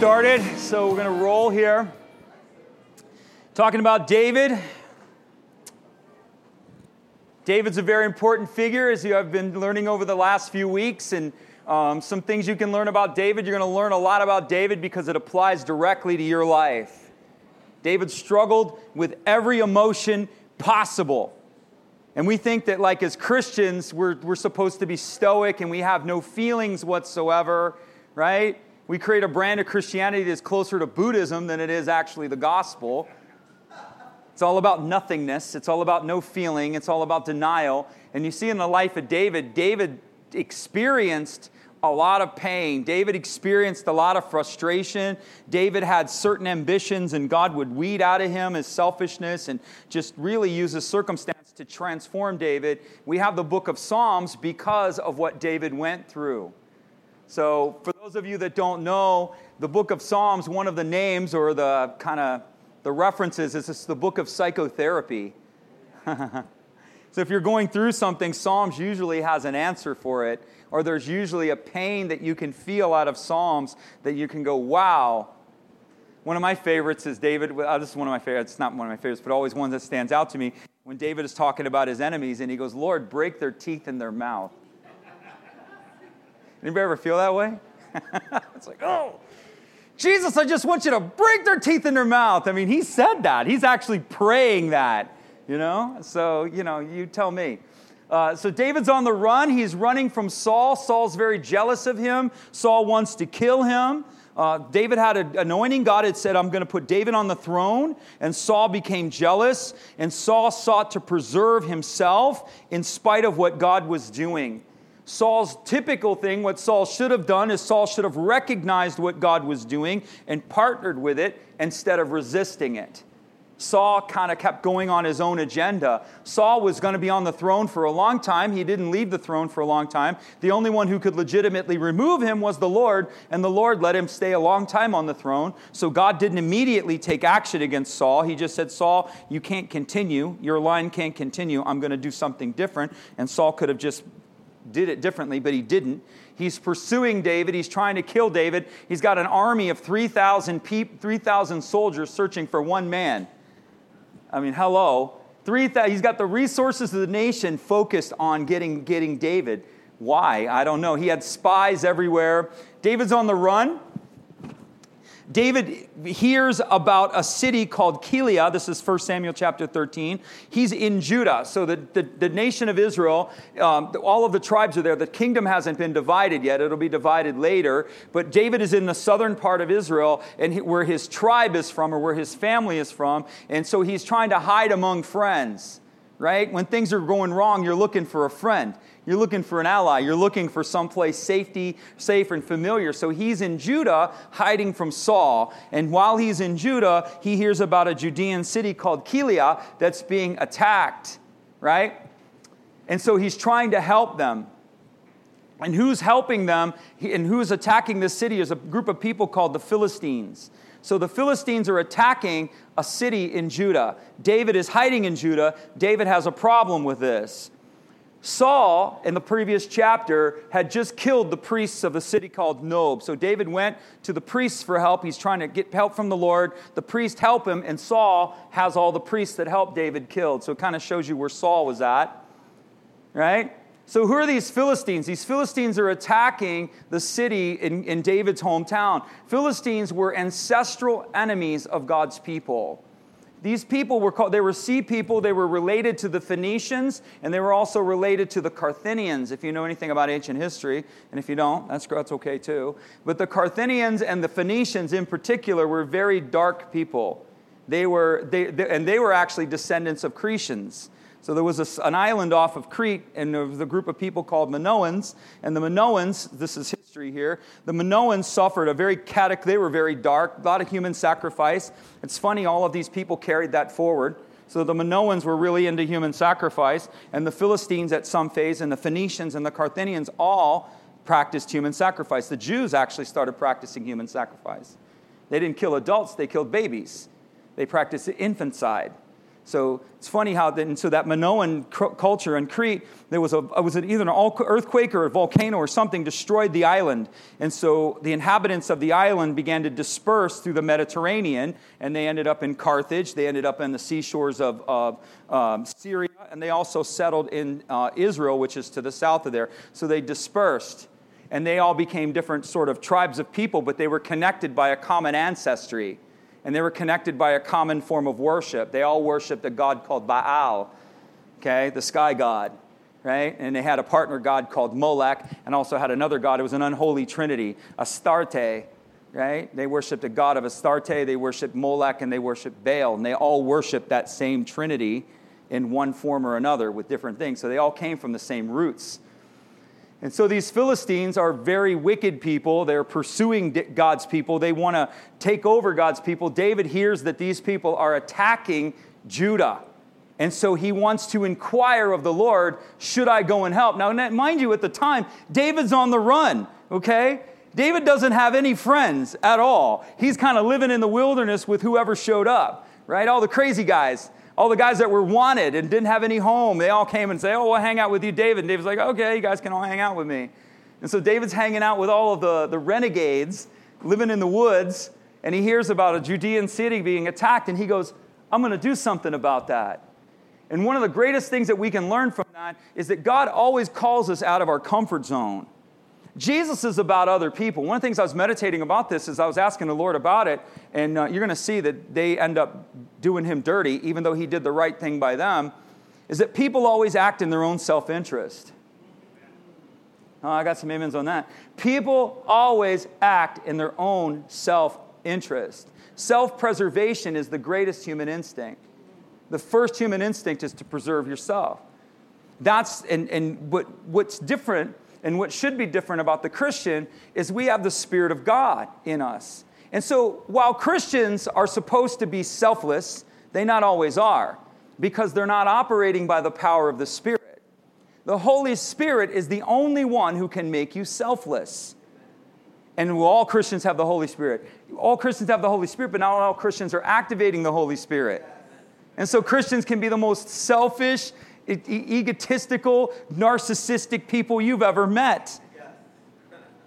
started. So we're going to roll here. Talking about David. David's a very important figure, as you have been learning over the last few weeks. And um, some things you can learn about David. You're going to learn a lot about David because it applies directly to your life. David struggled with every emotion possible. And we think that, like, as Christians, we're, we're supposed to be stoic and we have no feelings whatsoever, right? We create a brand of Christianity that's closer to Buddhism than it is actually the gospel. It's all about nothingness, it's all about no feeling, it's all about denial. And you see in the life of David, David experienced a lot of pain. David experienced a lot of frustration. David had certain ambitions, and God would weed out of him his selfishness and just really use his circumstance to transform David. We have the book of Psalms because of what David went through. So, for those of you that don't know, the book of Psalms, one of the names or the kind of the references is it's the book of psychotherapy. so, if you're going through something, Psalms usually has an answer for it or there's usually a pain that you can feel out of Psalms that you can go, wow. One of my favorites is David. This is one of my favorites. It's not one of my favorites, but always one that stands out to me when David is talking about his enemies and he goes, Lord, break their teeth in their mouth. Anybody ever feel that way? it's like, oh, Jesus, I just want you to break their teeth in their mouth. I mean, he said that. He's actually praying that, you know? So, you know, you tell me. Uh, so David's on the run. He's running from Saul. Saul's very jealous of him. Saul wants to kill him. Uh, David had an anointing. God had said, I'm going to put David on the throne. And Saul became jealous. And Saul sought to preserve himself in spite of what God was doing. Saul's typical thing, what Saul should have done, is Saul should have recognized what God was doing and partnered with it instead of resisting it. Saul kind of kept going on his own agenda. Saul was going to be on the throne for a long time. He didn't leave the throne for a long time. The only one who could legitimately remove him was the Lord, and the Lord let him stay a long time on the throne. So God didn't immediately take action against Saul. He just said, Saul, you can't continue. Your line can't continue. I'm going to do something different. And Saul could have just did it differently, but he didn't. He's pursuing David. He's trying to kill David. He's got an army of 3,000 3,000 soldiers searching for one man. I mean, hello. Three th- he's got the resources of the nation focused on getting, getting David. Why? I don't know. He had spies everywhere. David's on the run. David hears about a city called Keilah. This is 1 Samuel chapter 13. He's in Judah. So the, the, the nation of Israel, um, all of the tribes are there. The kingdom hasn't been divided yet. It'll be divided later. But David is in the southern part of Israel and he, where his tribe is from or where his family is from. And so he's trying to hide among friends, right? When things are going wrong, you're looking for a friend. You're looking for an ally. You're looking for someplace safety, safe and familiar. So he's in Judah hiding from Saul. And while he's in Judah, he hears about a Judean city called Keilah that's being attacked, right? And so he's trying to help them. And who's helping them and who's attacking this city is a group of people called the Philistines. So the Philistines are attacking a city in Judah. David is hiding in Judah. David has a problem with this. Saul, in the previous chapter, had just killed the priests of a city called Nob. So David went to the priests for help. He's trying to get help from the Lord. The priests help him, and Saul has all the priests that helped David killed. So it kind of shows you where Saul was at, right? So who are these Philistines? These Philistines are attacking the city in, in David's hometown. Philistines were ancestral enemies of God's people. These people were called, they were sea people. They were related to the Phoenicians, and they were also related to the Carthaginians, if you know anything about ancient history. And if you don't, that's, that's okay too. But the Carthaginians and the Phoenicians in particular were very dark people. They were, they, they and they were actually descendants of Cretians. So there was a, an island off of Crete, and there was a group of people called Minoans. And the Minoans, this is history here, the Minoans suffered a very catech, they were very dark, a lot of human sacrifice. It's funny, all of these people carried that forward. So the Minoans were really into human sacrifice, and the Philistines at some phase, and the Phoenicians and the Carthaginians all practiced human sacrifice. The Jews actually started practicing human sacrifice. They didn't kill adults, they killed babies. They practiced infanticide. So it's funny how then so that Minoan culture in Crete, there was a was it either an earthquake or a volcano or something destroyed the island, and so the inhabitants of the island began to disperse through the Mediterranean, and they ended up in Carthage. They ended up in the seashores of, of um, Syria, and they also settled in uh, Israel, which is to the south of there. So they dispersed and they all became different sort of tribes of people, but they were connected by a common ancestry and they were connected by a common form of worship. They all worshiped a god called Baal, okay, the sky god, right? And they had a partner god called Molech, and also had another god. It was an unholy trinity, Astarte, right? They worshiped a god of Astarte, they worshiped Molech, and they worshiped Baal, and they all worshiped that same trinity in one form or another with different things. So they all came from the same roots. And so these Philistines are very wicked people. They're pursuing God's people. They want to take over God's people. David hears that these people are attacking Judah. And so he wants to inquire of the Lord, should I go and help? Now, mind you, at the time, David's on the run, okay? David doesn't have any friends at all. He's kind of living in the wilderness with whoever showed up, right? All the crazy guys all the guys that were wanted and didn't have any home, they all came and say, Oh, we'll hang out with you, David. And David's like, Okay, you guys can all hang out with me. And so David's hanging out with all of the, the renegades living in the woods, and he hears about a Judean city being attacked, and he goes, I'm going to do something about that. And one of the greatest things that we can learn from that is that God always calls us out of our comfort zone. Jesus is about other people. One of the things I was meditating about this is I was asking the Lord about it, and uh, you're going to see that they end up doing him dirty, even though he did the right thing by them, is that people always act in their own self interest. Oh, I got some amens on that. People always act in their own self interest. Self preservation is the greatest human instinct. The first human instinct is to preserve yourself. That's, and, and what, what's different and what should be different about the Christian is we have the Spirit of God in us. And so while Christians are supposed to be selfless, they not always are because they're not operating by the power of the Spirit. The Holy Spirit is the only one who can make you selfless. And all Christians have the Holy Spirit. All Christians have the Holy Spirit, but not all Christians are activating the Holy Spirit. And so Christians can be the most selfish, egotistical, narcissistic people you've ever met.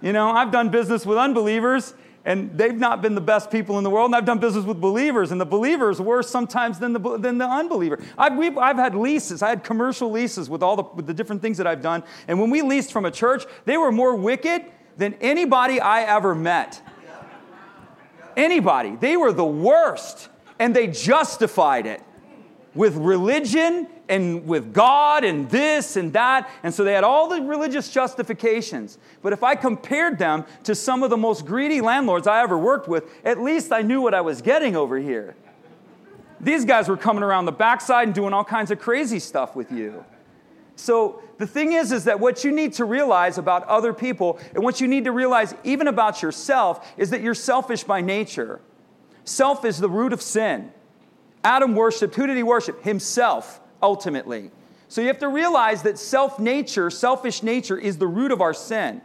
You know, I've done business with unbelievers, and they've not been the best people in the world. And I've done business with believers, and the believers worse sometimes than the, than the unbeliever. I've, I've had leases. I had commercial leases with all the, with the different things that I've done. And when we leased from a church, they were more wicked than anybody I ever met. Anybody. They were the worst, and they justified it with religion and with God and this and that. And so they had all the religious justifications. But if I compared them to some of the most greedy landlords I ever worked with, at least I knew what I was getting over here. These guys were coming around the backside and doing all kinds of crazy stuff with you. So the thing is, is that what you need to realize about other people and what you need to realize even about yourself is that you're selfish by nature. Self is the root of sin. Adam worshiped, who did he worship? Himself ultimately. So you have to realize that self nature, selfish nature, is the root of our sin.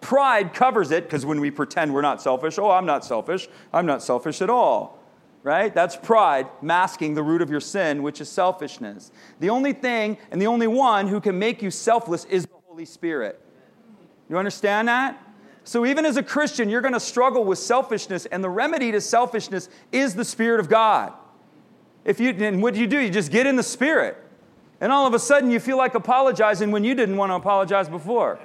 Pride covers it because when we pretend we're not selfish, oh, I'm not selfish, I'm not selfish at all. Right? That's pride masking the root of your sin, which is selfishness. The only thing and the only one who can make you selfless is the Holy Spirit. You understand that? So, even as a Christian, you're going to struggle with selfishness, and the remedy to selfishness is the Spirit of God. If you, and what do you do? You just get in the spirit. And all of a sudden you feel like apologizing when you didn't want to apologize before.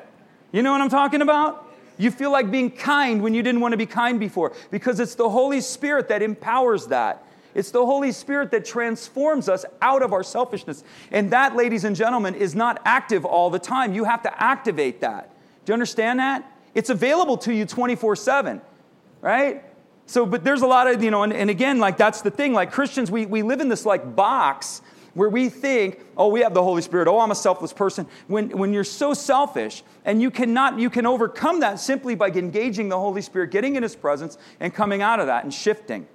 You know what I'm talking about? You feel like being kind when you didn't want to be kind before because it's the Holy Spirit that empowers that. It's the Holy Spirit that transforms us out of our selfishness. And that, ladies and gentlemen, is not active all the time. You have to activate that. Do you understand that? It's available to you 24 7, right? So, but there's a lot of, you know, and, and again, like that's the thing. Like Christians, we, we live in this like box where we think, oh, we have the Holy Spirit. Oh, I'm a selfless person. When, when you're so selfish and you cannot, you can overcome that simply by engaging the Holy Spirit, getting in His presence, and coming out of that and shifting.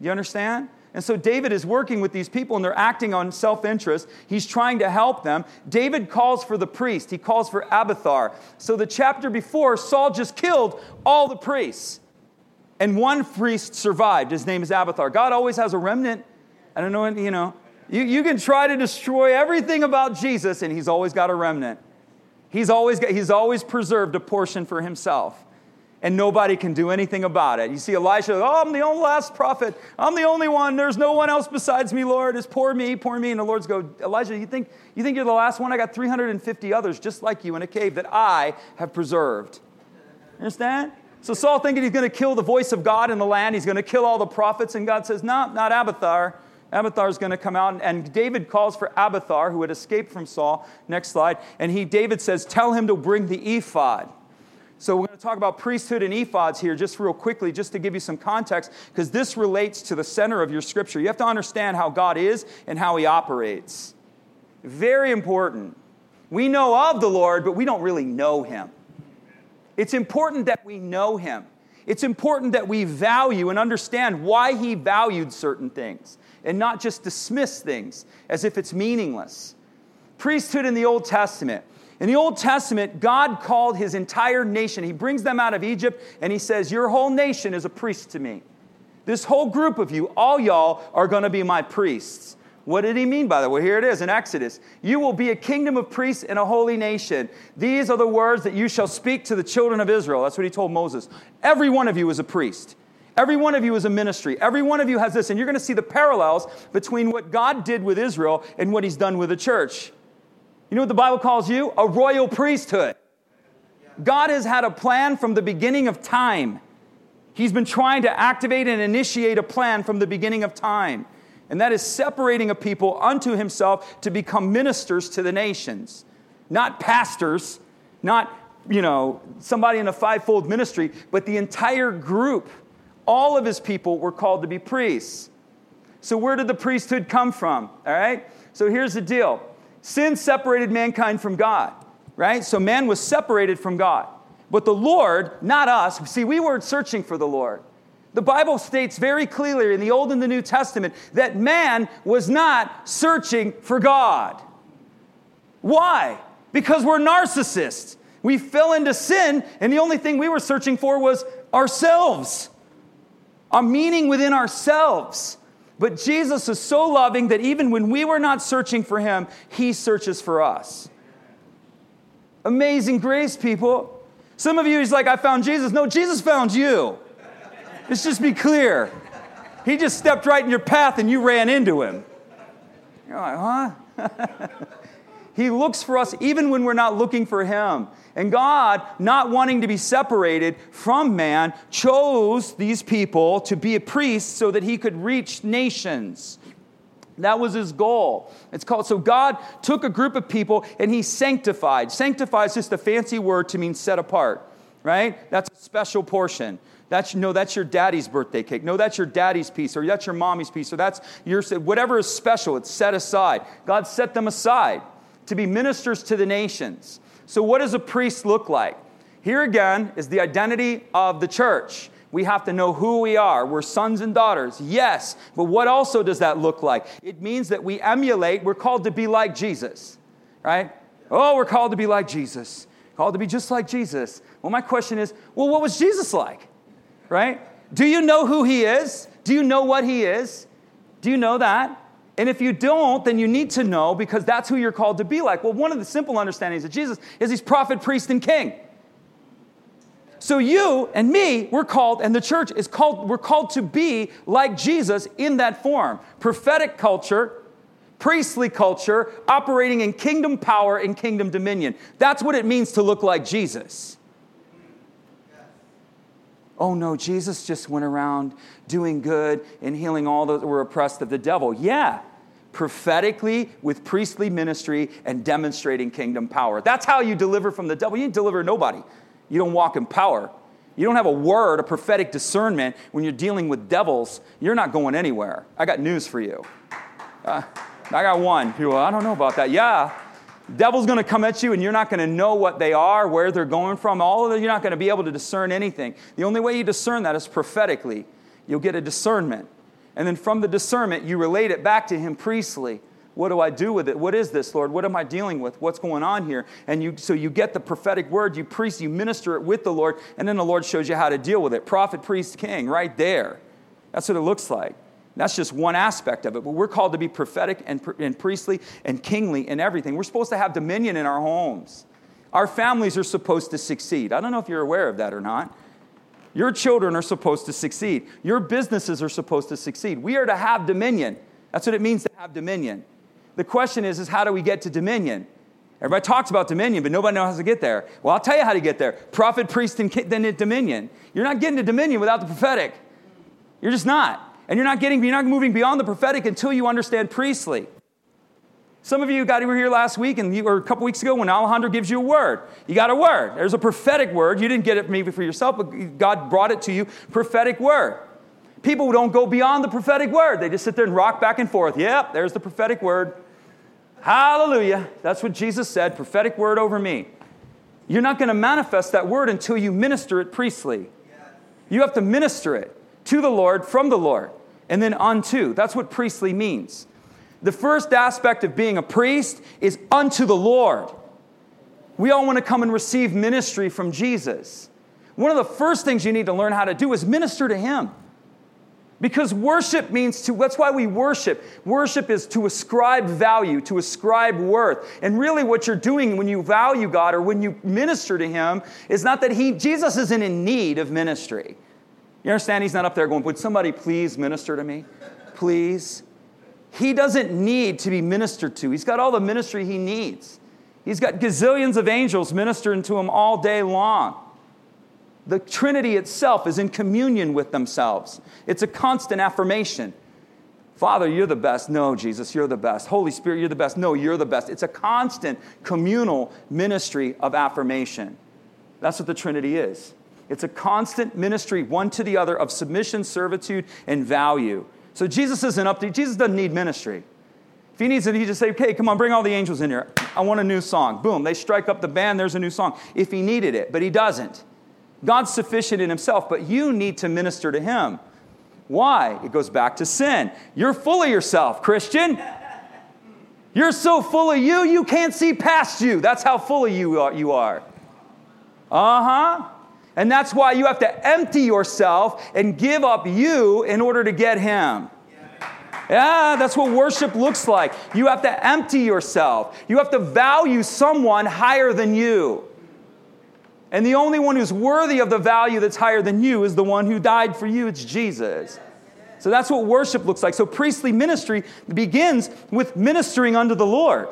You understand? And so David is working with these people and they're acting on self interest. He's trying to help them. David calls for the priest, he calls for Abiathar. So the chapter before, Saul just killed all the priests. And one priest survived. His name is Abiathar. God always has a remnant. I don't know, you know. You, you can try to destroy everything about Jesus, and he's always got a remnant. He's always, got, he's always preserved a portion for himself and nobody can do anything about it. You see Elisha, oh, I'm the only last prophet. I'm the only one. There's no one else besides me, Lord. It's poor me, poor me. And the Lord's go, Elijah, you think, you think you're the last one? I got 350 others just like you in a cave that I have preserved. Understand? So Saul thinking he's going to kill the voice of God in the land. He's going to kill all the prophets. And God says, no, not. Abiathar is going to come out. And David calls for Abiathar, who had escaped from Saul. Next slide. And he, David says, tell him to bring the ephod. So, we're going to talk about priesthood and ephods here just real quickly, just to give you some context, because this relates to the center of your scripture. You have to understand how God is and how He operates. Very important. We know of the Lord, but we don't really know Him. It's important that we know Him. It's important that we value and understand why He valued certain things and not just dismiss things as if it's meaningless. Priesthood in the Old Testament. In the Old Testament, God called his entire nation. He brings them out of Egypt and he says, Your whole nation is a priest to me. This whole group of you, all y'all, are going to be my priests. What did he mean by that? Well, here it is in Exodus. You will be a kingdom of priests and a holy nation. These are the words that you shall speak to the children of Israel. That's what he told Moses. Every one of you is a priest. Every one of you is a ministry. Every one of you has this. And you're going to see the parallels between what God did with Israel and what he's done with the church. You know what the Bible calls you? A royal priesthood. God has had a plan from the beginning of time. He's been trying to activate and initiate a plan from the beginning of time. And that is separating a people unto himself to become ministers to the nations. Not pastors, not, you know, somebody in a fivefold ministry, but the entire group. All of his people were called to be priests. So where did the priesthood come from? All right? So here's the deal. Sin separated mankind from God, right? So man was separated from God. But the Lord, not us, see, we weren't searching for the Lord. The Bible states very clearly in the Old and the New Testament that man was not searching for God. Why? Because we're narcissists. We fell into sin, and the only thing we were searching for was ourselves, a meaning within ourselves. But Jesus is so loving that even when we were not searching for him, he searches for us. Amazing grace, people. Some of you, he's like, I found Jesus. No, Jesus found you. Let's just be clear. He just stepped right in your path and you ran into him. You're like, huh? he looks for us even when we're not looking for him. And God, not wanting to be separated from man, chose these people to be a priest so that he could reach nations. That was his goal. It's called so God took a group of people and he sanctified. Sanctify is just a fancy word to mean set apart, right? That's a special portion. That's no, that's your daddy's birthday cake. No, that's your daddy's piece, or that's your mommy's piece, or that's your whatever is special, it's set aside. God set them aside to be ministers to the nations. So, what does a priest look like? Here again is the identity of the church. We have to know who we are. We're sons and daughters, yes, but what also does that look like? It means that we emulate, we're called to be like Jesus, right? Oh, we're called to be like Jesus, called to be just like Jesus. Well, my question is well, what was Jesus like, right? Do you know who he is? Do you know what he is? Do you know that? And if you don't, then you need to know because that's who you're called to be like. Well, one of the simple understandings of Jesus is he's prophet, priest, and king. So you and me, we're called, and the church is called, we're called to be like Jesus in that form. Prophetic culture, priestly culture, operating in kingdom power and kingdom dominion. That's what it means to look like Jesus oh no, Jesus just went around doing good and healing all those that were oppressed of the devil. Yeah, prophetically with priestly ministry and demonstrating kingdom power. That's how you deliver from the devil. You deliver nobody. You don't walk in power. You don't have a word, a prophetic discernment when you're dealing with devils. You're not going anywhere. I got news for you. Uh, I got one. People, I don't know about that. Yeah, devil's going to come at you and you're not going to know what they are, where they're going from. All of it, you're not going to be able to discern anything. The only way you discern that is prophetically. You'll get a discernment. And then from the discernment, you relate it back to him priestly. What do I do with it? What is this, Lord? What am I dealing with? What's going on here? And you, so you get the prophetic word, you priest, you minister it with the Lord, and then the Lord shows you how to deal with it. Prophet, priest, king, right there. That's what it looks like. That's just one aspect of it. But we're called to be prophetic and, and priestly and kingly in everything. We're supposed to have dominion in our homes. Our families are supposed to succeed. I don't know if you're aware of that or not. Your children are supposed to succeed. Your businesses are supposed to succeed. We are to have dominion. That's what it means to have dominion. The question is, is how do we get to dominion? Everybody talks about dominion, but nobody knows how to get there. Well, I'll tell you how to get there. Prophet, priest, and then dominion. You're not getting to dominion without the prophetic. You're just not. And you're not getting, you're not moving beyond the prophetic until you understand priestly. Some of you got were here last week and you, or a couple weeks ago when Alejandro gives you a word. You got a word. There's a prophetic word. You didn't get it maybe for yourself, but God brought it to you. Prophetic word. People don't go beyond the prophetic word. They just sit there and rock back and forth. Yep, there's the prophetic word. Hallelujah. That's what Jesus said. Prophetic word over me. You're not going to manifest that word until you minister it priestly. You have to minister it to the Lord, from the Lord, and then unto. That's what priestly means. The first aspect of being a priest is unto the Lord. We all want to come and receive ministry from Jesus. One of the first things you need to learn how to do is minister to Him. Because worship means to, that's why we worship. Worship is to ascribe value, to ascribe worth. And really, what you're doing when you value God or when you minister to Him is not that He, Jesus isn't in need of ministry. You understand? He's not up there going, Would somebody please minister to me? Please. He doesn't need to be ministered to. He's got all the ministry he needs. He's got gazillions of angels ministering to him all day long. The Trinity itself is in communion with themselves. It's a constant affirmation. Father, you're the best. No, Jesus, you're the best. Holy Spirit, you're the best. No, you're the best. It's a constant communal ministry of affirmation. That's what the Trinity is. It's a constant ministry, one to the other, of submission, servitude, and value. So Jesus isn't up to, Jesus doesn't need ministry. If he needs it, he just say, okay, come on, bring all the angels in here. I want a new song. Boom, they strike up the band, there's a new song. If he needed it, but he doesn't. God's sufficient in himself, but you need to minister to him. Why? It goes back to sin. You're full of yourself, Christian. You're so full of you, you can't see past you. That's how full of you you are. Uh huh. And that's why you have to empty yourself and give up you in order to get Him. Yeah, that's what worship looks like. You have to empty yourself. You have to value someone higher than you. And the only one who's worthy of the value that's higher than you is the one who died for you. It's Jesus. So that's what worship looks like. So priestly ministry begins with ministering unto the Lord.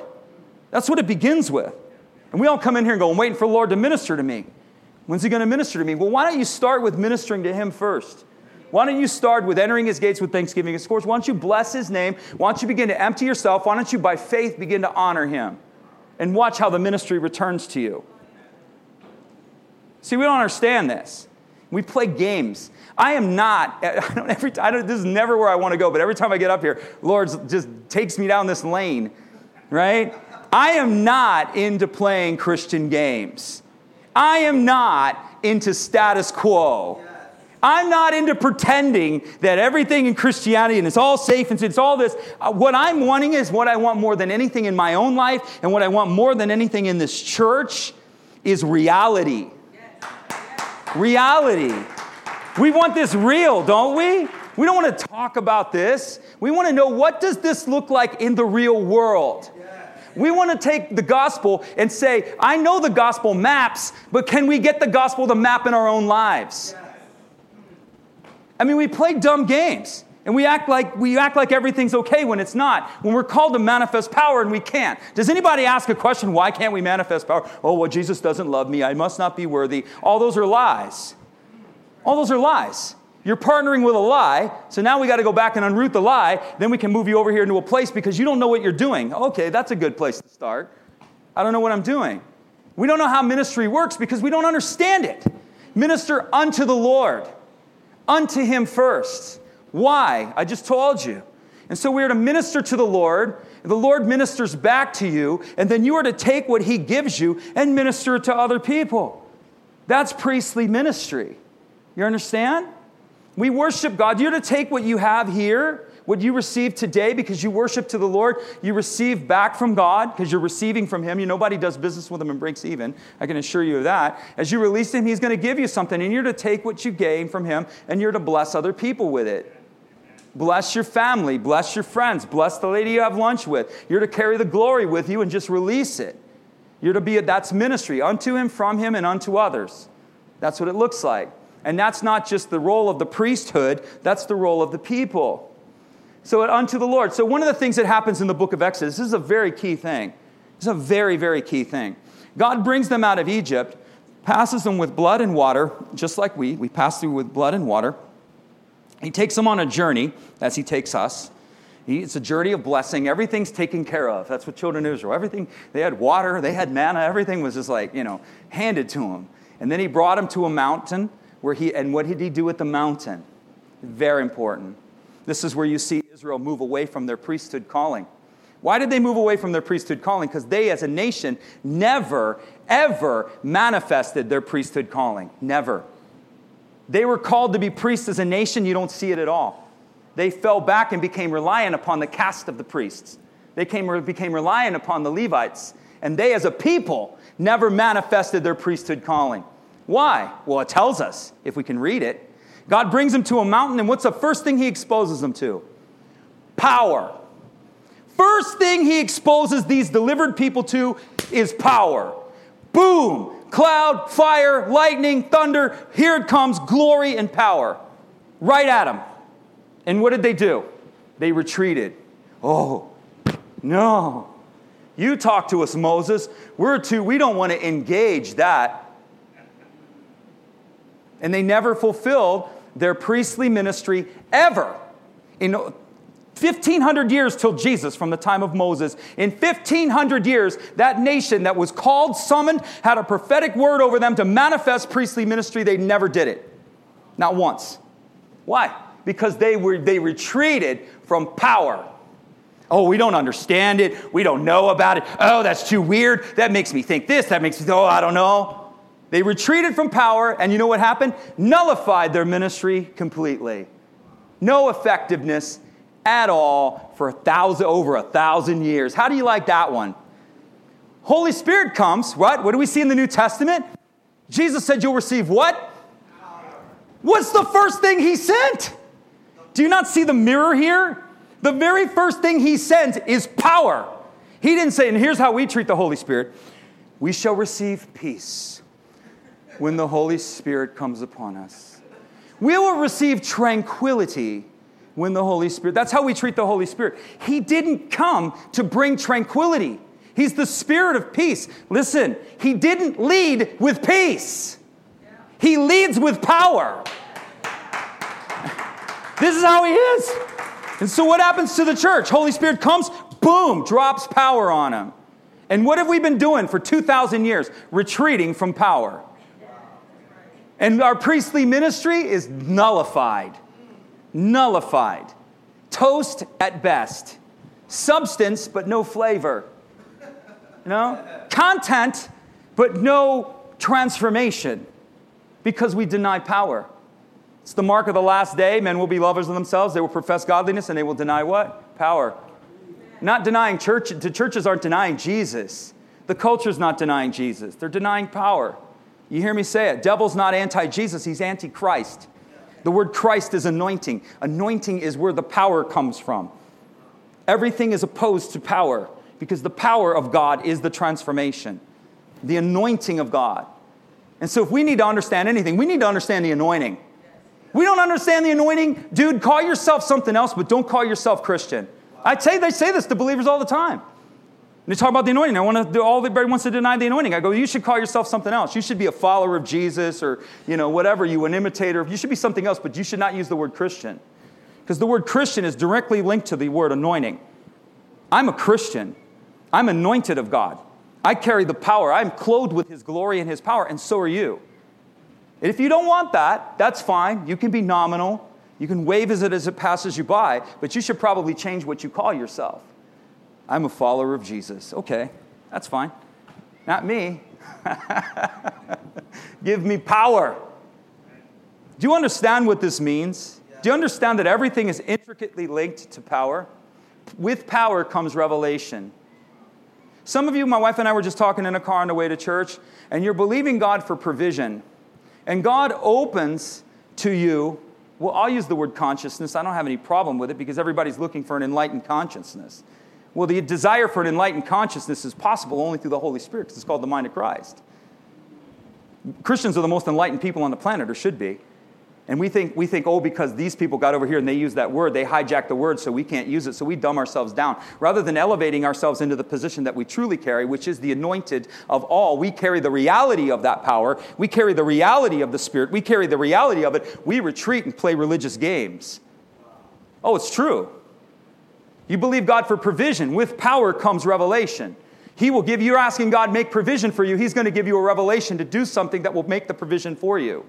That's what it begins with. And we all come in here and go, I'm waiting for the Lord to minister to me. When's he going to minister to me? Well, why don't you start with ministering to him first? Why don't you start with entering his gates with thanksgiving and scores? Why don't you bless his name? Why don't you begin to empty yourself? Why don't you, by faith, begin to honor him? And watch how the ministry returns to you. See, we don't understand this. We play games. I am not, I don't, every, I don't, this is never where I want to go, but every time I get up here, Lord just takes me down this lane, right? I am not into playing Christian games. I am not into status quo. I'm not into pretending that everything in Christianity and it's all safe and it's all this. Uh, what I'm wanting is what I want more than anything in my own life and what I want more than anything in this church is reality. Reality. We want this real, don't we? We don't want to talk about this. We want to know what does this look like in the real world? We want to take the gospel and say, I know the gospel maps, but can we get the gospel to map in our own lives? I mean, we play dumb games. And we act like we act like everything's okay when it's not. When we're called to manifest power and we can't. Does anybody ask a question, why can't we manifest power? Oh, well, Jesus doesn't love me. I must not be worthy. All those are lies. All those are lies. You're partnering with a lie, so now we got to go back and unroot the lie. Then we can move you over here into a place because you don't know what you're doing. Okay, that's a good place to start. I don't know what I'm doing. We don't know how ministry works because we don't understand it. Minister unto the Lord, unto Him first. Why? I just told you. And so we are to minister to the Lord. The Lord ministers back to you, and then you are to take what He gives you and minister it to other people. That's priestly ministry. You understand? We worship God. You're to take what you have here, what you receive today because you worship to the Lord. You receive back from God because you're receiving from Him. You, nobody does business with Him and breaks even. I can assure you of that. As you release Him, He's going to give you something, and you're to take what you gain from Him and you're to bless other people with it. Bless your family, bless your friends, bless the lady you have lunch with. You're to carry the glory with you and just release it. You're to be, that's ministry, unto him, from him, and unto others. That's what it looks like. And that's not just the role of the priesthood, that's the role of the people. So, unto the Lord. So, one of the things that happens in the book of Exodus, this is a very key thing. This is a very, very key thing. God brings them out of Egypt, passes them with blood and water, just like we. We pass through with blood and water. He takes them on a journey, as He takes us. It's a journey of blessing. Everything's taken care of. That's what children of Israel. Everything, they had water, they had manna, everything was just like, you know, handed to them. And then he brought them to a mountain where he, and what did he do at the mountain? Very important. This is where you see Israel move away from their priesthood calling. Why did they move away from their priesthood calling? Because they, as a nation, never, ever manifested their priesthood calling. Never. They were called to be priests as a nation, you don't see it at all. They fell back and became reliant upon the caste of the priests. They came, became reliant upon the Levites. And they, as a people, never manifested their priesthood calling. Why? Well, it tells us, if we can read it. God brings them to a mountain, and what's the first thing he exposes them to? Power. First thing he exposes these delivered people to is power. Boom! Cloud, fire, lightning, thunder. Here it comes glory and power. Right at them. And what did they do? They retreated. Oh, no. You talk to us, Moses. We're too, we don't want to engage that. And they never fulfilled their priestly ministry ever. In 1500 years till Jesus from the time of Moses. In 1500 years, that nation that was called, summoned, had a prophetic word over them to manifest priestly ministry. They never did it. Not once. Why? Because they, were, they retreated from power. Oh, we don't understand it. We don't know about it. Oh, that's too weird. That makes me think this. That makes me, oh, I don't know. They retreated from power, and you know what happened? Nullified their ministry completely. No effectiveness at all for a thousand, over a thousand years. How do you like that one? Holy Spirit comes, what? What do we see in the New Testament? Jesus said you'll receive what? What's the first thing he sent? Do you not see the mirror here? The very first thing he sends is power. He didn't say, and here's how we treat the Holy Spirit we shall receive peace when the Holy Spirit comes upon us. We will receive tranquility when the Holy Spirit, that's how we treat the Holy Spirit. He didn't come to bring tranquility. He's the spirit of peace. Listen, he didn't lead with peace. He leads with power. This is how he is. And so what happens to the church? Holy Spirit comes, boom, drops power on him. And what have we been doing for 2,000 years? Retreating from power. And our priestly ministry is nullified nullified. Toast at best. Substance, but no flavor. You know? Content, but no transformation because we deny power. It's the mark of the last day. Men will be lovers of themselves. They will profess godliness and they will deny what? Power. Not denying church. The churches aren't denying Jesus. The culture's not denying Jesus. They're denying power. You hear me say it. Devil's not anti Jesus, he's anti Christ. The word Christ is anointing. Anointing is where the power comes from. Everything is opposed to power because the power of God is the transformation, the anointing of God. And so, if we need to understand anything, we need to understand the anointing. We don't understand the anointing, dude, call yourself something else, but don't call yourself Christian. I say they say this to believers all the time. They talk about the anointing. I want to all everybody wants to deny the anointing. I go, you should call yourself something else. You should be a follower of Jesus or you know whatever you an imitator. You should be something else, but you should not use the word Christian. Because the word Christian is directly linked to the word anointing. I'm a Christian. I'm anointed of God. I carry the power. I'm clothed with his glory and his power, and so are you. And if you don't want that, that's fine. You can be nominal. You can wave as it as it passes you by, but you should probably change what you call yourself. I'm a follower of Jesus. Okay, that's fine. Not me. Give me power. Do you understand what this means? Do you understand that everything is intricately linked to power? With power comes revelation. Some of you, my wife and I were just talking in a car on the way to church, and you're believing God for provision. And God opens to you Well, I'll use the word consciousness. I don't have any problem with it because everybody's looking for an enlightened consciousness. Well, the desire for an enlightened consciousness is possible only through the Holy Spirit because it's called the mind of Christ. Christians are the most enlightened people on the planet, or should be. And we think, we think, oh, because these people got over here and they use that word, they hijack the word so we can't use it, so we dumb ourselves down. Rather than elevating ourselves into the position that we truly carry, which is the anointed of all, we carry the reality of that power. We carry the reality of the Spirit. We carry the reality of it. We retreat and play religious games. Oh, it's true. You believe God for provision. With power comes revelation. He will give you, you're asking God, make provision for you. He's going to give you a revelation to do something that will make the provision for you.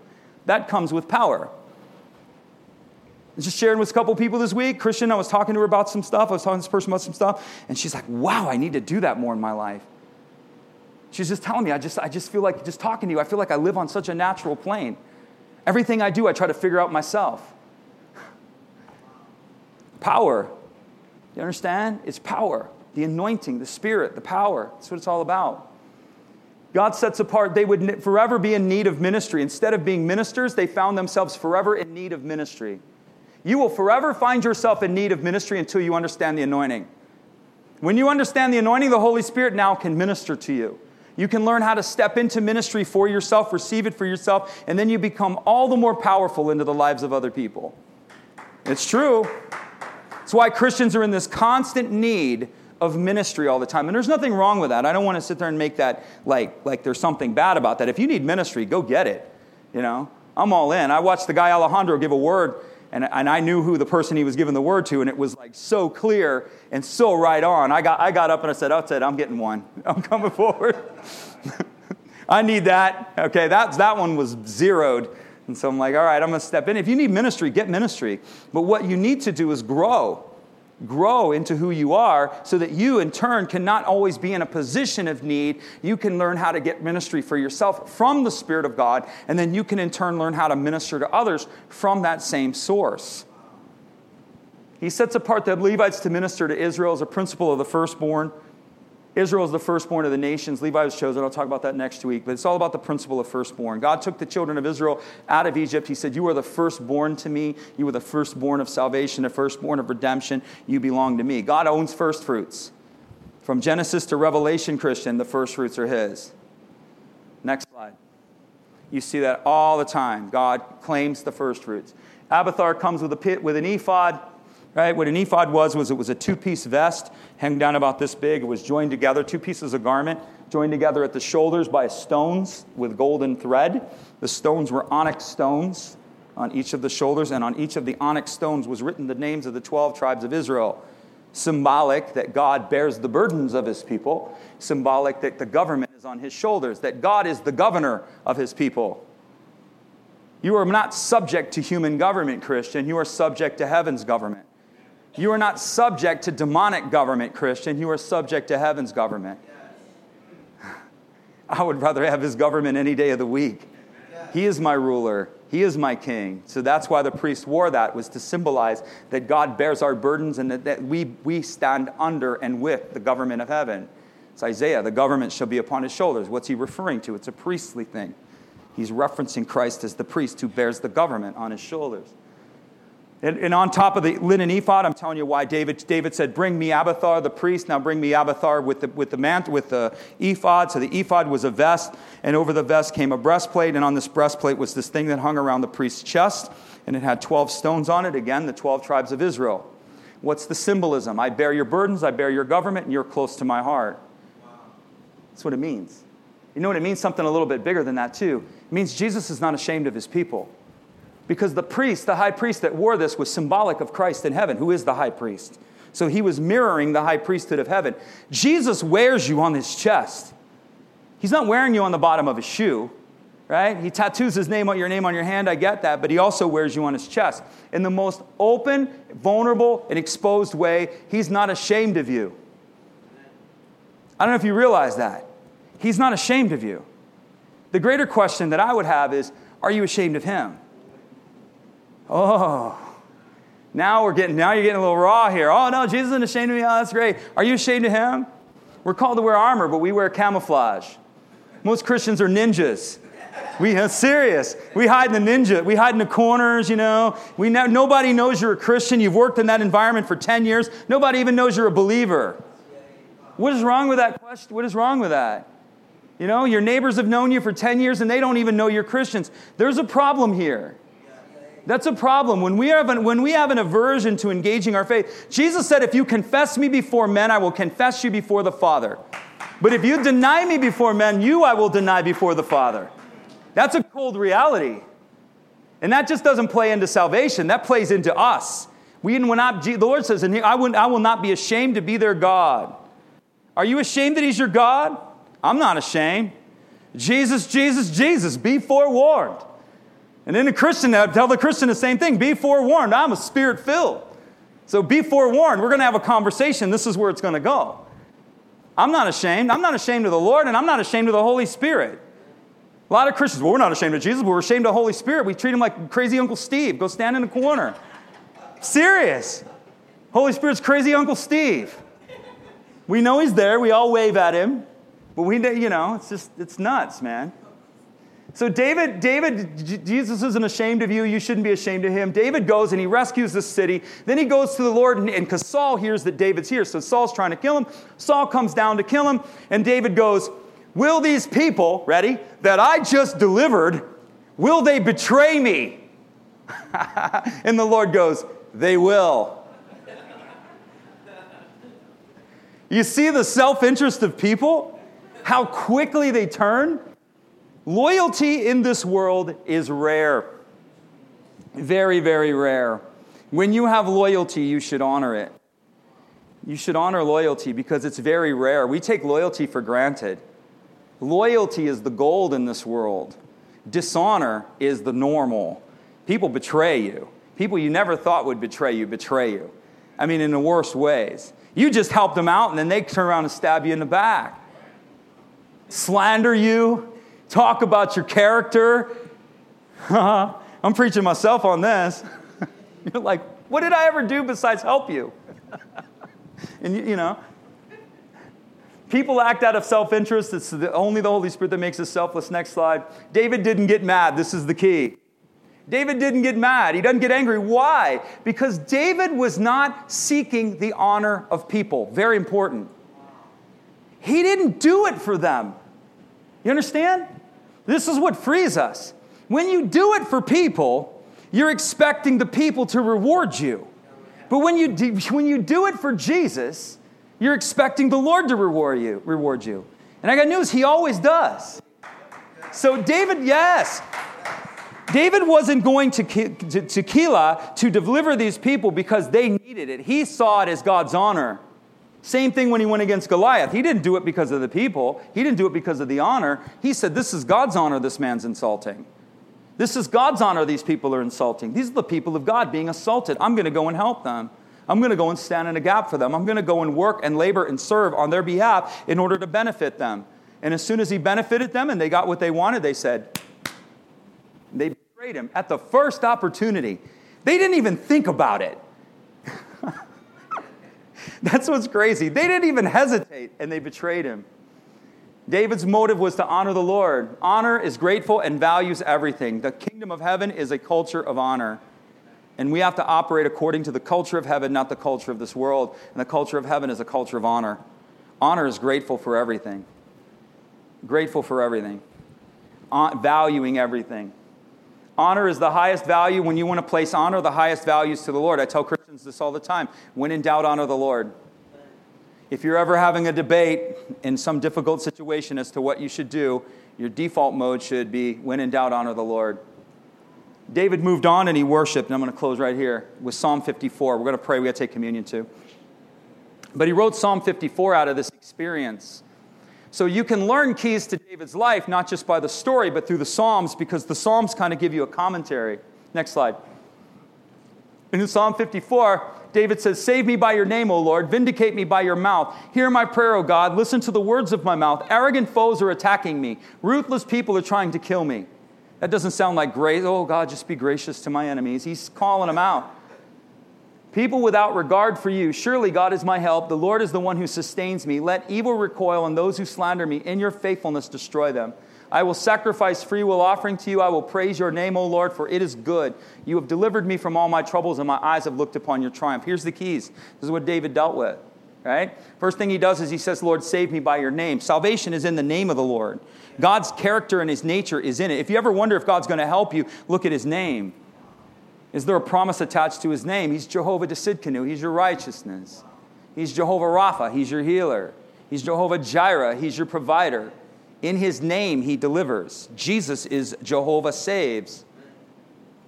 That comes with power. I was just sharing with a couple people this week. Christian, I was talking to her about some stuff. I was talking to this person about some stuff, and she's like, wow, I need to do that more in my life. She's just telling me, I just, I just feel like, just talking to you, I feel like I live on such a natural plane. Everything I do, I try to figure out myself. Power. You understand? It's power. The anointing, the spirit, the power. That's what it's all about. God sets apart, they would forever be in need of ministry. Instead of being ministers, they found themselves forever in need of ministry. You will forever find yourself in need of ministry until you understand the anointing. When you understand the anointing, the Holy Spirit now can minister to you. You can learn how to step into ministry for yourself, receive it for yourself, and then you become all the more powerful into the lives of other people. It's true. It's why Christians are in this constant need of ministry all the time. And there's nothing wrong with that. I don't want to sit there and make that like, like there's something bad about that. If you need ministry, go get it. You know, I'm all in. I watched the guy Alejandro give a word, and, and I knew who the person he was giving the word to, and it was like so clear and so right on. I got, I got up and I said, oh, said, I'm getting one. I'm coming forward. I need that. Okay, that's, that one was zeroed. And so I'm like, all right, I'm going to step in. If you need ministry, get ministry. But what you need to do is grow grow into who you are so that you in turn can not always be in a position of need you can learn how to get ministry for yourself from the spirit of god and then you can in turn learn how to minister to others from that same source he sets apart the levites to minister to israel as a principle of the firstborn Israel is the firstborn of the nations. Levi was chosen. I'll talk about that next week. But it's all about the principle of firstborn. God took the children of Israel out of Egypt. He said, You are the firstborn to me. You are the firstborn of salvation, the firstborn of redemption. You belong to me. God owns firstfruits. From Genesis to Revelation, Christian, the firstfruits are His. Next slide. You see that all the time. God claims the firstfruits. Abiathar comes with, a pit, with an ephod. Right? What an ephod was was it was a two-piece vest hung down about this big. It was joined together, two pieces of garment joined together at the shoulders by stones with golden thread. The stones were onyx stones on each of the shoulders, and on each of the onyx stones was written the names of the 12 tribes of Israel. Symbolic that God bears the burdens of his people, symbolic that the government is on his shoulders, that God is the governor of his people. You are not subject to human government, Christian. You are subject to heaven's government. You are not subject to demonic government, Christian. You are subject to heaven's government. I would rather have his government any day of the week. He is my ruler. He is my king. So that's why the priest wore that, was to symbolize that God bears our burdens and that, that we, we stand under and with the government of heaven. It's Isaiah, the government shall be upon his shoulders. What's he referring to? It's a priestly thing. He's referencing Christ as the priest who bears the government on his shoulders. And, and, on top of the linen ephod, I'm telling you why David, David said, Bring me Abiathar the priest. Now bring me Abiathar with the, with, the mant, with the ephod. So the ephod was a vest, and over the vest came a breastplate. And on this breastplate was this thing that hung around the priest's chest, and it had 12 stones on it. Again, the 12 tribes of Israel. What's the symbolism? I bear your burdens, I bear your government, and you're close to my heart. That's what it means. You know what it means? Something a little bit bigger than that, too. It means Jesus is not ashamed of his people. Because the priest, the high priest that wore this, was symbolic of Christ in heaven, who is the high priest. So he was mirroring the high priesthood of heaven. Jesus wears you on his chest. He's not wearing you on the bottom of his shoe, right? He tattoos his name on your name on your hand, I get that, but he also wears you on his chest. In the most open, vulnerable, and exposed way, he's not ashamed of you. I don't know if you realize that. He's not ashamed of you. The greater question that I would have is are you ashamed of him? Oh, now we're getting, now you're getting a little raw here. Oh, no, Jesus isn't ashamed of me. Oh, that's great. Are you ashamed of him? We're called to wear armor, but we wear camouflage. Most Christians are ninjas. We are serious. We hide in the ninja. We hide in the corners, you know. We know, nobody knows you're a Christian. You've worked in that environment for 10 years. Nobody even knows you're a believer. What is wrong with that question? What is wrong with that? You know, your neighbors have known you for 10 years and they don't even know you're Christians. There's a problem here. That's a problem. When we, have an, when we have an aversion to engaging our faith, Jesus said, If you confess me before men, I will confess you before the Father. But if you deny me before men, you I will deny before the Father. That's a cold reality. And that just doesn't play into salvation, that plays into us. We will not, the Lord says, and I, I will not be ashamed to be their God. Are you ashamed that He's your God? I'm not ashamed. Jesus, Jesus, Jesus, be forewarned. And then the Christian, tell the Christian the same thing be forewarned. I'm a spirit filled. So be forewarned. We're going to have a conversation. This is where it's going to go. I'm not ashamed. I'm not ashamed of the Lord, and I'm not ashamed of the Holy Spirit. A lot of Christians, well, we're not ashamed of Jesus, but we're ashamed of the Holy Spirit. We treat him like crazy Uncle Steve. Go stand in the corner. Serious. Holy Spirit's crazy Uncle Steve. We know he's there. We all wave at him. But we, you know, it's just, it's nuts, man. So David, David, Jesus isn't ashamed of you. You shouldn't be ashamed of him. David goes and he rescues the city. Then he goes to the Lord, and because Saul hears that David's here, so Saul's trying to kill him. Saul comes down to kill him, and David goes, Will these people, ready, that I just delivered, will they betray me? and the Lord goes, They will. You see the self interest of people? How quickly they turn? Loyalty in this world is rare. Very, very rare. When you have loyalty, you should honor it. You should honor loyalty because it's very rare. We take loyalty for granted. Loyalty is the gold in this world, dishonor is the normal. People betray you. People you never thought would betray you betray you. I mean, in the worst ways. You just help them out and then they turn around and stab you in the back. Slander you, talk about your character. I'm preaching myself on this. You're like, what did I ever do besides help you? and you, you know, People act out of self interest. It's the, only the Holy Spirit that makes us selfless. Next slide. David didn't get mad. This is the key. David didn't get mad. He doesn't get angry. Why? Because David was not seeking the honor of people. Very important. He didn't do it for them. You understand? This is what frees us. When you do it for people, you're expecting the people to reward you. But when you do, when you do it for Jesus, you're expecting the Lord to reward you, reward you. And I got news, he always does. So David, yes. David wasn't going to, to, to Keilah to deliver these people because they needed it. He saw it as God's honor. Same thing when he went against Goliath. He didn't do it because of the people, he didn't do it because of the honor. He said, This is God's honor this man's insulting. This is God's honor these people are insulting. These are the people of God being assaulted. I'm going to go and help them. I'm going to go and stand in a gap for them. I'm going to go and work and labor and serve on their behalf in order to benefit them. And as soon as he benefited them and they got what they wanted, they said, they betrayed him at the first opportunity. They didn't even think about it. That's what's crazy. They didn't even hesitate and they betrayed him. David's motive was to honor the Lord. Honor is grateful and values everything. The kingdom of heaven is a culture of honor. And we have to operate according to the culture of heaven, not the culture of this world. And the culture of heaven is a culture of honor. Honor is grateful for everything, grateful for everything, valuing everything. Honor is the highest value. When you want to place honor, the highest values to the Lord. I tell Christians this all the time. When in doubt, honor the Lord. If you're ever having a debate in some difficult situation as to what you should do, your default mode should be when in doubt, honor the Lord. David moved on and he worshiped, and I'm going to close right here with Psalm 54. We're going to pray, we got to take communion too. But he wrote Psalm 54 out of this experience. So you can learn keys to David's life, not just by the story, but through the Psalms, because the Psalms kind of give you a commentary. Next slide. In Psalm 54, David says, Save me by your name, O Lord. Vindicate me by your mouth. Hear my prayer, O God. Listen to the words of my mouth. Arrogant foes are attacking me. Ruthless people are trying to kill me. That doesn't sound like grace. Oh, God, just be gracious to my enemies. He's calling them out. People without regard for you. Surely God is my help. The Lord is the one who sustains me. Let evil recoil, and those who slander me, in your faithfulness, destroy them. I will sacrifice free will offering to you. I will praise your name, O Lord, for it is good. You have delivered me from all my troubles, and my eyes have looked upon your triumph. Here's the keys. This is what David dealt with, right? First thing he does is he says, Lord, save me by your name. Salvation is in the name of the Lord. God's character and his nature is in it. If you ever wonder if God's going to help you, look at his name. Is there a promise attached to his name? He's Jehovah Tsidkenu. He's your righteousness. He's Jehovah Rapha. He's your healer. He's Jehovah Jireh. He's your provider. In his name, he delivers. Jesus is Jehovah saves.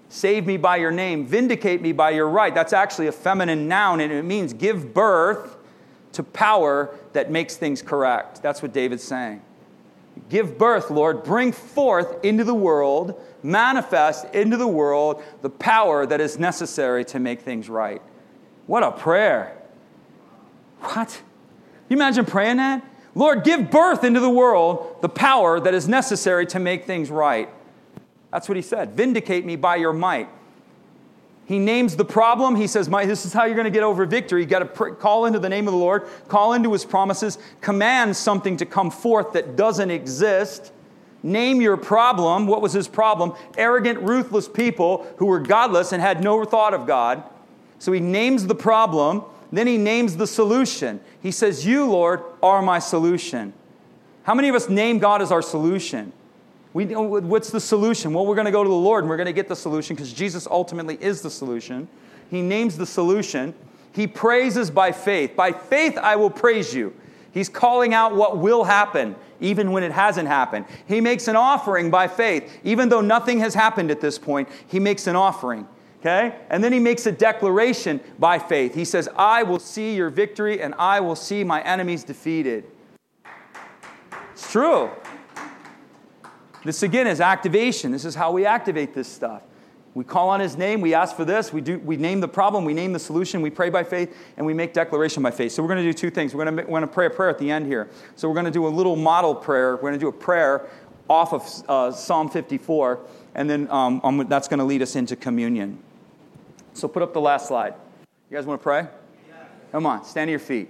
Save me by your name. Vindicate me by your right. That's actually a feminine noun, and it means give birth to power that makes things correct. That's what David's saying. Give birth, Lord. Bring forth into the world, manifest into the world the power that is necessary to make things right. What a prayer. What? You imagine praying that? Lord, give birth into the world the power that is necessary to make things right. That's what he said. Vindicate me by your might. He names the problem. He says, This is how you're going to get over victory. You've got to pr- call into the name of the Lord, call into his promises, command something to come forth that doesn't exist. Name your problem. What was his problem? Arrogant, ruthless people who were godless and had no thought of God. So he names the problem. Then he names the solution. He says, You, Lord, are my solution. How many of us name God as our solution? We, what's the solution? Well, we're going to go to the Lord and we're going to get the solution because Jesus ultimately is the solution. He names the solution. He praises by faith. By faith, I will praise you. He's calling out what will happen, even when it hasn't happened. He makes an offering by faith. Even though nothing has happened at this point, he makes an offering. Okay? And then he makes a declaration by faith. He says, I will see your victory and I will see my enemies defeated. It's true. This again is activation. This is how we activate this stuff. We call on his name, we ask for this, we, do, we name the problem, we name the solution, we pray by faith, and we make declaration by faith. So we're going to do two things. We're going to, we're going to pray a prayer at the end here. So we're going to do a little model prayer. We're going to do a prayer off of uh, Psalm 54, and then um, um, that's going to lead us into communion. So put up the last slide. You guys want to pray? Come on, stand to your feet.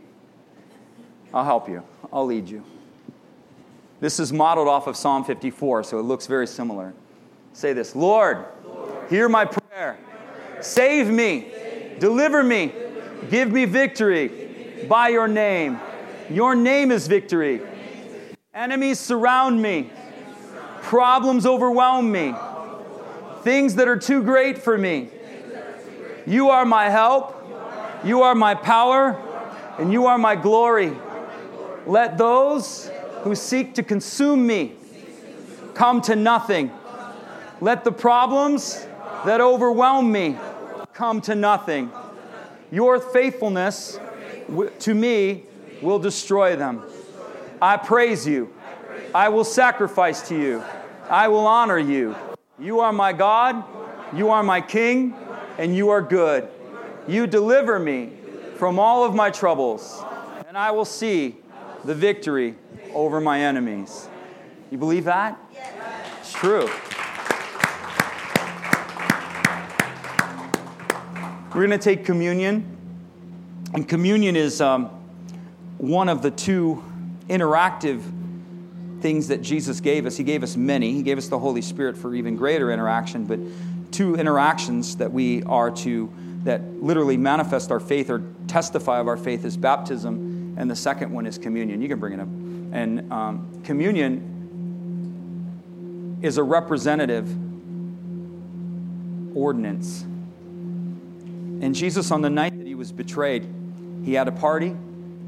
I'll help you, I'll lead you. This is modeled off of Psalm 54, so it looks very similar. Say this Lord, Lord hear my prayer. Save me, deliver me, give me victory by your name. Your name is victory. Enemies surround me, problems overwhelm me, things that are too great for me. You are my help, you are my power, and you are my glory. Let those who seek to consume me come to nothing. Let the problems that overwhelm me come to nothing. Your faithfulness to me will destroy them. I praise you. I will sacrifice to you. I will honor you. You are my God. You are my King. And you are good. You deliver me from all of my troubles. And I will see the victory over my enemies. You believe that? It's true. We're going to take communion. And communion is um, one of the two interactive things that Jesus gave us. He gave us many. He gave us the Holy Spirit for even greater interaction, but two interactions that we are to, that literally manifest our faith or testify of our faith is baptism, and the second one is communion. You can bring it up. And um, communion is a representative ordinance. And Jesus, on the night that he was betrayed, he had a party,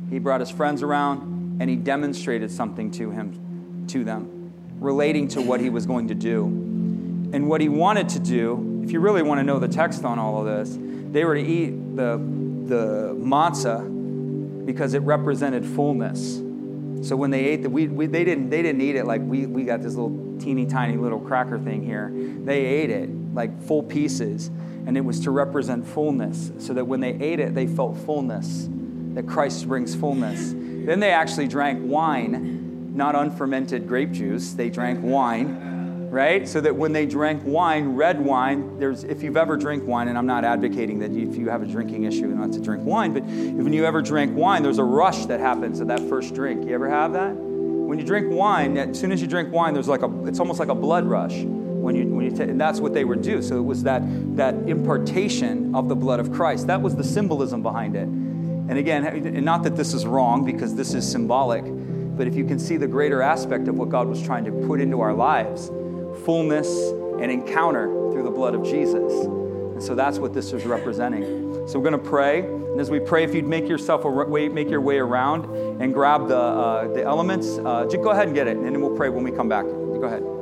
he brought his friends around, and he demonstrated something to him, to them, relating to what he was going to do. And what he wanted to do, if you really want to know the text on all of this, they were to eat the, the matzah because it represented fullness. So when they ate the, we, we, they, didn't, they didn't eat it like we, we got this little teeny tiny little cracker thing here. They ate it like full pieces. And it was to represent fullness, so that when they ate it, they felt fullness, that Christ brings fullness. Then they actually drank wine, not unfermented grape juice. They drank wine right? So that when they drank wine, red wine, there's if you've ever drank wine, and I'm not advocating that if you have a drinking issue not to drink wine, but if when you ever drank wine, there's a rush that happens at that first drink. You ever have that? when you drink wine, as soon as you drink wine, there's like a, it's almost like a blood rush when you, when you and that's what they would do. So it was that, that impartation of the blood of Christ. That was the symbolism behind it. And again, not that this is wrong because this is symbolic, but if you can see the greater aspect of what God was trying to put into our lives, fullness and encounter through the blood of Jesus. And so that's what this is representing. So we're going to pray, and as we pray, if you'd make yourself a way, make your way around and grab the uh, the elements, uh, just go ahead and get it, and then we'll pray when we come back. Go ahead.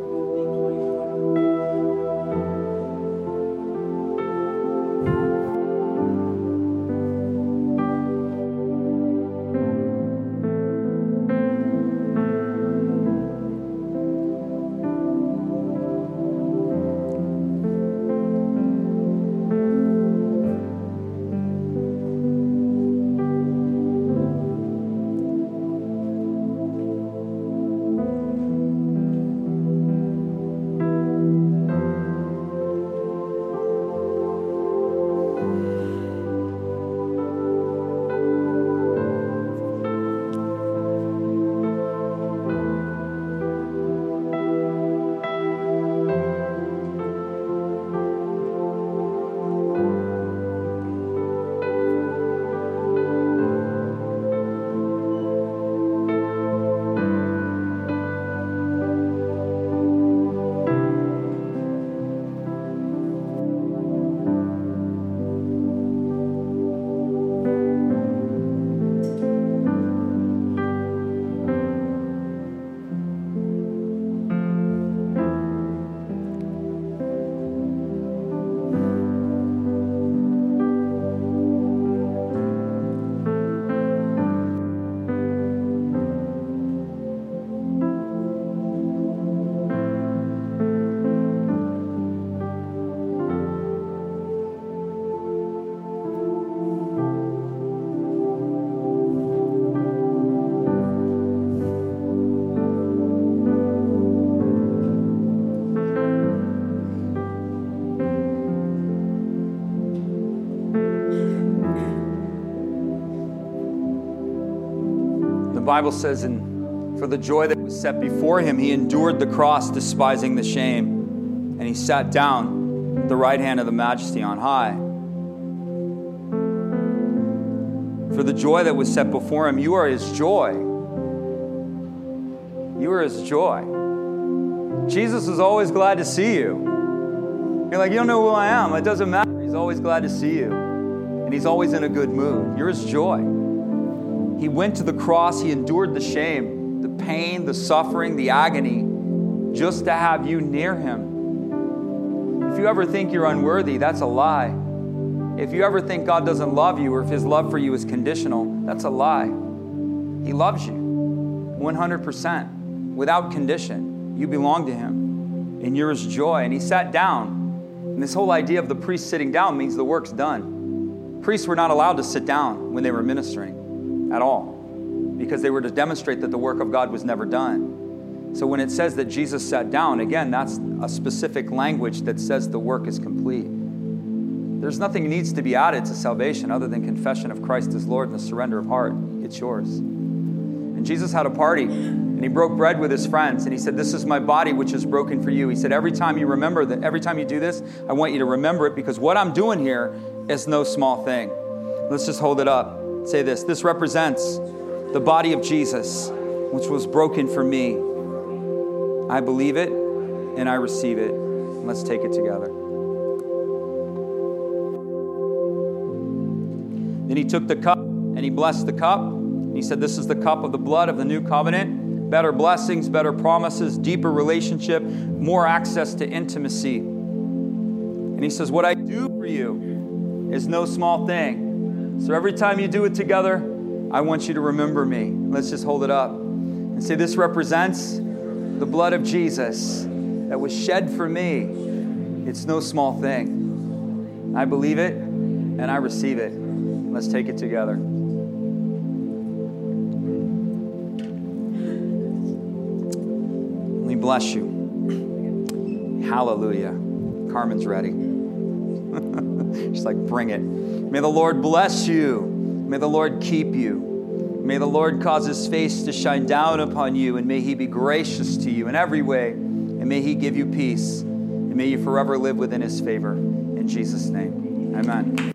Bible says, and for the joy that was set before him, he endured the cross, despising the shame, and he sat down at the right hand of the majesty on high. For the joy that was set before him, you are his joy. You are his joy. Jesus is always glad to see you. You're like, you don't know who I am. It doesn't matter. He's always glad to see you. And he's always in a good mood. You're his joy. He went to the cross, he endured the shame, the pain, the suffering, the agony, just to have you near him. If you ever think you're unworthy, that's a lie. If you ever think God doesn't love you or if his love for you is conditional, that's a lie. He loves you 100% without condition. You belong to him and you're his joy. And he sat down. And this whole idea of the priest sitting down means the work's done. Priests were not allowed to sit down when they were ministering at all because they were to demonstrate that the work of God was never done. So when it says that Jesus sat down, again, that's a specific language that says the work is complete. There's nothing needs to be added to salvation other than confession of Christ as Lord and the surrender of heart. It's yours. And Jesus had a party and he broke bread with his friends and he said, This is my body which is broken for you. He said, Every time you remember that, every time you do this, I want you to remember it because what I'm doing here is no small thing. Let's just hold it up. Say this this represents the body of Jesus, which was broken for me. I believe it and I receive it. Let's take it together. Then he took the cup and he blessed the cup. He said, This is the cup of the blood of the new covenant. Better blessings, better promises, deeper relationship, more access to intimacy. And he says, What I do for you is no small thing. So every time you do it together, I want you to remember me. Let's just hold it up and say, This represents the blood of Jesus that was shed for me. It's no small thing. I believe it and I receive it. Let's take it together. We bless you. Hallelujah. Carmen's ready. She's like, bring it. May the Lord bless you. May the Lord keep you. May the Lord cause his face to shine down upon you, and may he be gracious to you in every way, and may he give you peace, and may you forever live within his favor. In Jesus' name, amen.